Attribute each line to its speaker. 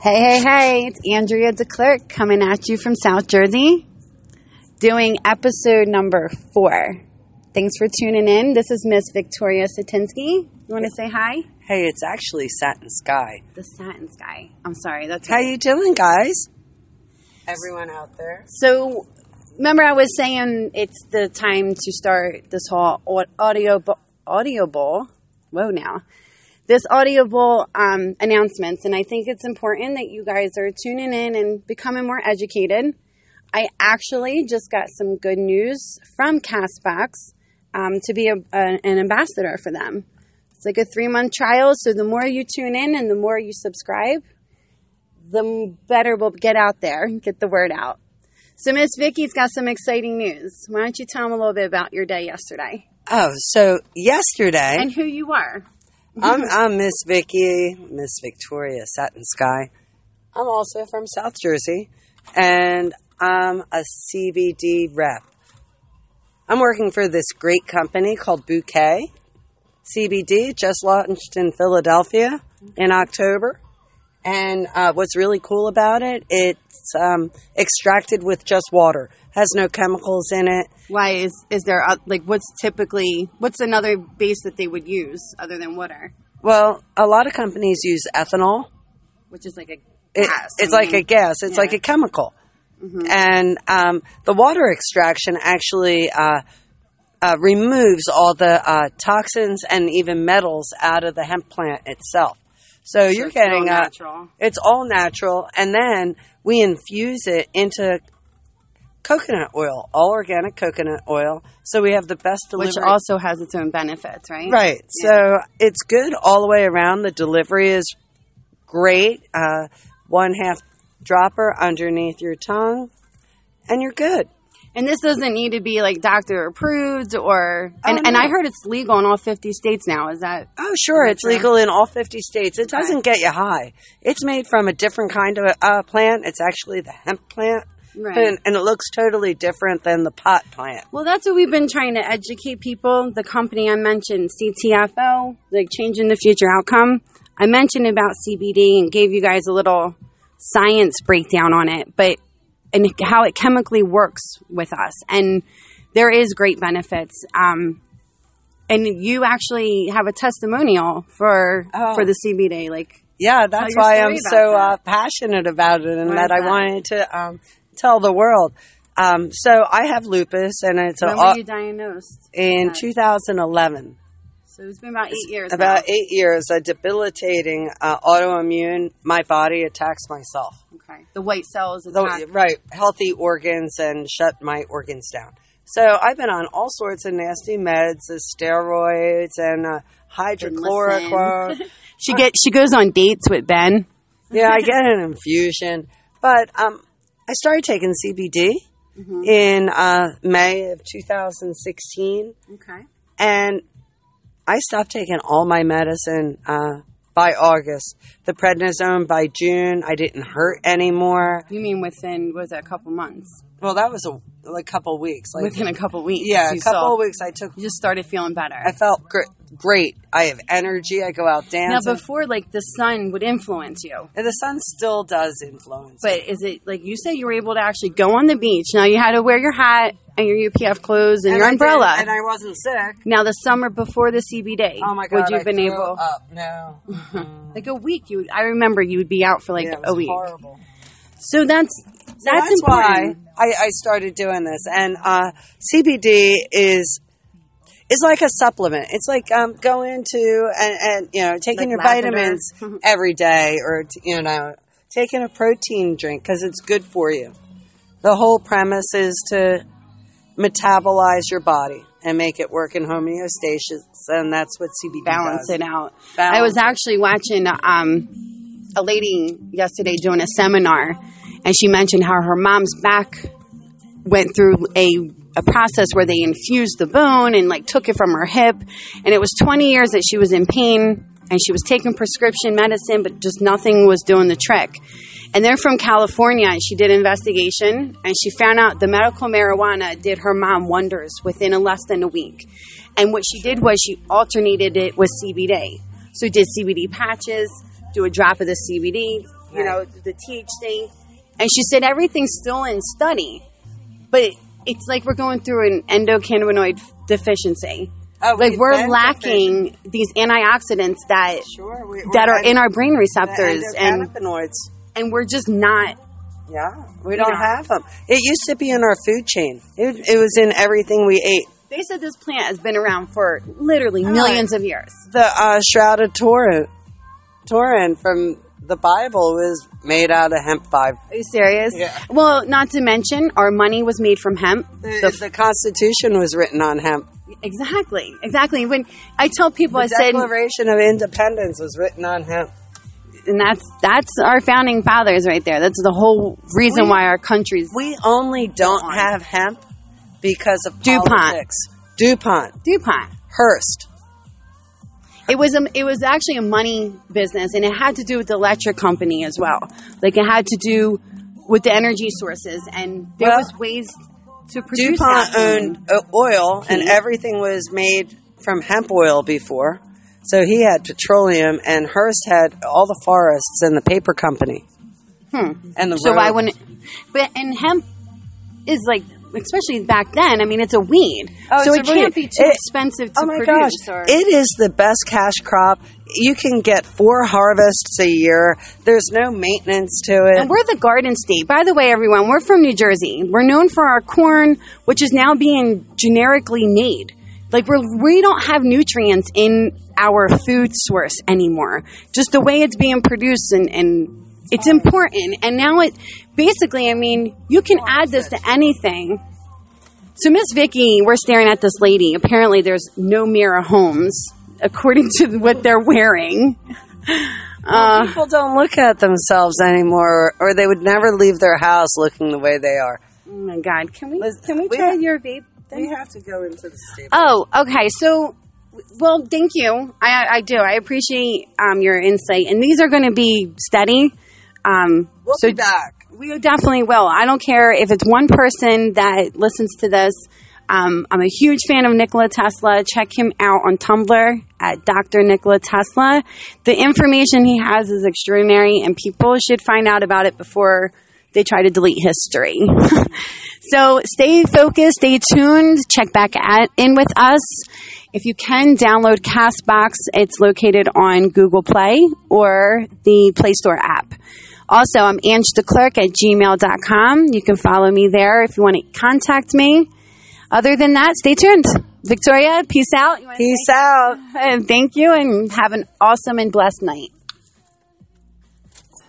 Speaker 1: Hey, hey, hey, it's Andrea DeClerc coming at you from South Jersey, doing episode number four. Thanks for tuning in. This is Miss Victoria Satinsky. You want to say hi?
Speaker 2: Hey, it's actually Satin Sky.
Speaker 1: The Satin Sky. I'm sorry, that's
Speaker 2: How
Speaker 1: right.
Speaker 2: you doing, guys? Everyone out there?
Speaker 1: So, remember I was saying it's the time to start this whole au- audio audible. Whoa, now this audible um, announcements, and I think it's important that you guys are tuning in and becoming more educated. I actually just got some good news from Castbox um, to be a, a, an ambassador for them. It's like a three month trial, so the more you tune in and the more you subscribe, the better we'll get out there, and get the word out. So Miss Vicky's got some exciting news. Why don't you tell them a little bit about your day yesterday
Speaker 2: Oh, so yesterday,
Speaker 1: and who you are?
Speaker 2: I'm, I'm Miss Vicky, Miss Victoria Satin Sky. I'm also from South Jersey, and I'm a CBD rep. I'm working for this great company called Bouquet CBD, just launched in Philadelphia in October. And uh, what's really cool about it, it's um, extracted with just water, has no chemicals in it.
Speaker 1: Why is is there uh, like what's typically what's another base that they would use other than water,
Speaker 2: Well, a lot of companies use ethanol.
Speaker 1: which is like a
Speaker 2: It-
Speaker 1: gas?
Speaker 2: it's
Speaker 1: I
Speaker 2: like a gas. It's
Speaker 1: yeah.
Speaker 2: like a chemical. And um, the water extraction actually uh, uh, removes all the uh, toxins and even metals out of the hemp plant itself. So,
Speaker 1: so
Speaker 2: you're getting
Speaker 1: natural.
Speaker 2: it's all natural, and then we infuse it into coconut oil, all organic coconut oil. So we have the best delivery.
Speaker 1: which also has its own benefits, right?
Speaker 2: Right. So it's good all the way around. The delivery is great. Uh, one half dropper underneath your tongue, and you're good.
Speaker 1: And this doesn't need to be like doctor approved or and,
Speaker 2: Oh,
Speaker 1: and. I heard it's legal in all 50 states now. Is that
Speaker 2: Oh, sure. It's
Speaker 1: true?
Speaker 2: legal in all 50 states. It doesn't get you high. It's made from a different kind of uh, plant. It's actually the hemp plant.
Speaker 1: right?
Speaker 2: And, and it looks totally different than the pot plant.
Speaker 1: Well, that's what we've been trying to educate people. The company I mentioned, CTFO, like changing the future outcome. I mentioned about CBD and gave you guys a little science breakdown on it, but and how it chemically works with us, and there is great benefits. Um, and you actually have a testimonial for
Speaker 2: Oh.
Speaker 1: for the CBD, like
Speaker 2: Yeah, that's why I'm so uh, passionate about it and that,
Speaker 1: that
Speaker 2: I wanted to um, tell the world. Um, so I have lupus, and it's
Speaker 1: when
Speaker 2: a,
Speaker 1: were you diagnosed?
Speaker 2: in
Speaker 1: that?
Speaker 2: 2011.
Speaker 1: So it's been about eight years.
Speaker 2: About
Speaker 1: now.
Speaker 2: eight years, a debilitating uh, autoimmune. My body attacks myself.
Speaker 1: Okay, the white cells
Speaker 2: The-
Speaker 1: attack.
Speaker 2: right, healthy organs and shut my organs down. So I've been on all sorts of nasty meds, the steroids and uh, hydrochloroquine.
Speaker 1: She get she goes on dates with Ben.
Speaker 2: yeah, I get an infusion, but um, I started taking CBD in uh, May of 2016,
Speaker 1: Okay.
Speaker 2: and I stopped taking all my medicine uh, by August. The prednisone by June, I didn't hurt anymore.
Speaker 1: You mean within was it a couple months?
Speaker 2: Well, that was a like couple weeks. Like
Speaker 1: Within a couple weeks.
Speaker 2: yeah, a couple
Speaker 1: saw-
Speaker 2: of weeks. I took.
Speaker 1: You just started feeling better.
Speaker 2: I felt gr- great. I have energy. I go out dancing.
Speaker 1: now before, like the sun would influence you,
Speaker 2: and the sun still does influence. me.
Speaker 1: but is it like you say you were able to actually go on the beach? Now you had to wear your hat and your UPF clothes and,
Speaker 2: And
Speaker 1: your
Speaker 2: I did,
Speaker 1: umbrella.
Speaker 2: and I wasn't sick.
Speaker 1: now the summer before the CBD.
Speaker 2: Oh my god!
Speaker 1: Would you've been able?
Speaker 2: Up. No. Mm.
Speaker 1: Like a week, you. Would, I remember you would be out for like
Speaker 2: Yeah,
Speaker 1: a week.
Speaker 2: Horrible.
Speaker 1: So that's
Speaker 2: So
Speaker 1: that's,
Speaker 2: that's why. I, I started doing this. And uh, CBD is is like a supplement. It's like um, going to and, and you know taking
Speaker 1: Like
Speaker 2: your
Speaker 1: lavender.
Speaker 2: vitamins every day, or t- you know taking a protein drink because it's good for you. The whole premise is to metabolize your body and make it work in homeostasis, and that's what CBD
Speaker 1: balance
Speaker 2: does.
Speaker 1: it out.
Speaker 2: Balance
Speaker 1: I was actually watching um, a lady yesterday doing a seminar, and she mentioned how her mom's back went through a a process where they infused the bone and like took it from her hip, and it was 20 years that she was in pain and she was taking prescription medicine, but just nothing was doing the trick. And they're from California, and she did investigation, and she found out the medical marijuana did her mom wonders within a less than a week. And what she did was she alternated it with CBD. So did CBD patches, do a drop of the CBD, you know, the THC. Thing and she said everything's still in study, but it's like we're going through an endocannabinoid deficiency.
Speaker 2: Oh,
Speaker 1: Like we're lacking these antioxidants that.
Speaker 2: Sure, we,
Speaker 1: that are in our brain receptors, and and we're just not.
Speaker 2: Yeah, we don't
Speaker 1: Yeah.
Speaker 2: have them. It used to be in our food chain. It, it was in everything we ate.
Speaker 1: They said this plant has been around for literally millions of years.
Speaker 2: The uh, Shroud of Turin, Turin from the Bible was made out of hemp fiber.
Speaker 1: Are you serious?
Speaker 2: Yeah.
Speaker 1: Well, not to mention our money was made from hemp.
Speaker 2: The, the Constitution was written on hemp.
Speaker 1: Exactly, exactly. When I tell people,
Speaker 2: The
Speaker 1: I said,
Speaker 2: Declaration of Independence was written on hemp.
Speaker 1: and that's that's our founding fathers right there. That's the whole reason
Speaker 2: We-
Speaker 1: why our country's
Speaker 2: We only don't
Speaker 1: on.
Speaker 2: have hemp because of
Speaker 1: DuPont.
Speaker 2: politics. DuPont,
Speaker 1: DuPont.
Speaker 2: Hearst.
Speaker 1: It was a, it was actually a money business, and it had to do with the electric company as well. Like it had to do with the energy sources, and there
Speaker 2: Well,
Speaker 1: was ways to produce
Speaker 2: DuPont owned uh, oil, and everything was made from hemp oil before. So he had petroleum, and Hearst had all the forests and the paper company.
Speaker 1: Hmm.
Speaker 2: And the
Speaker 1: So why
Speaker 2: roads.
Speaker 1: wouldn't? But and hemp is like, especially back then. I mean, it's a weed,
Speaker 2: Oh,
Speaker 1: so it can't be too
Speaker 2: It-
Speaker 1: expensive to
Speaker 2: Oh my
Speaker 1: produce.
Speaker 2: gosh!
Speaker 1: Or,
Speaker 2: It is the best cash crop. You can get four harvests a year. There's no maintenance to it.
Speaker 1: and we're the garden state. By the way, everyone, we're from New Jersey. We're known for our corn, which is now being generically made. Like we're we don't have nutrients in our food source anymore. Just the way it's being produced and, and it's important. And now it basically, I mean, you can add this to anything. So Miss Vicky, we're staring at this lady. Apparently, there's no mirror homes, according to what they're wearing. Uh,
Speaker 2: People don't look at themselves anymore, or they would never leave their house looking the way they are.
Speaker 1: oh my God! Can we
Speaker 2: Liz,
Speaker 1: can we
Speaker 2: we
Speaker 1: try
Speaker 2: have-
Speaker 1: your vape? thing?
Speaker 2: We have to go into the stable.
Speaker 1: Oh, okay. So, well, thank you. I, I do. I appreciate um, your insight, and these are going to be steady. Um,
Speaker 2: we'll
Speaker 1: so
Speaker 2: be back.
Speaker 1: we definitely will. I don't care if it's one person that listens to this. Um, I'm a huge fan of Nikola Tesla. Check him out on Tumblr at Dr. Nikola Tesla. The information he has is extraordinary, and people should find out about it before they try to delete history. so stay focused, stay tuned, check back at, in with us. If you can, download Castbox. It's located on Google Play or the Play Store app. Also, I'm Ange DeClerc at gmail.com. You can follow me there if you want to contact me. Other than that, stay tuned. Victoria, peace out.
Speaker 2: Peace out.
Speaker 1: And thank you and have an awesome and blessed night.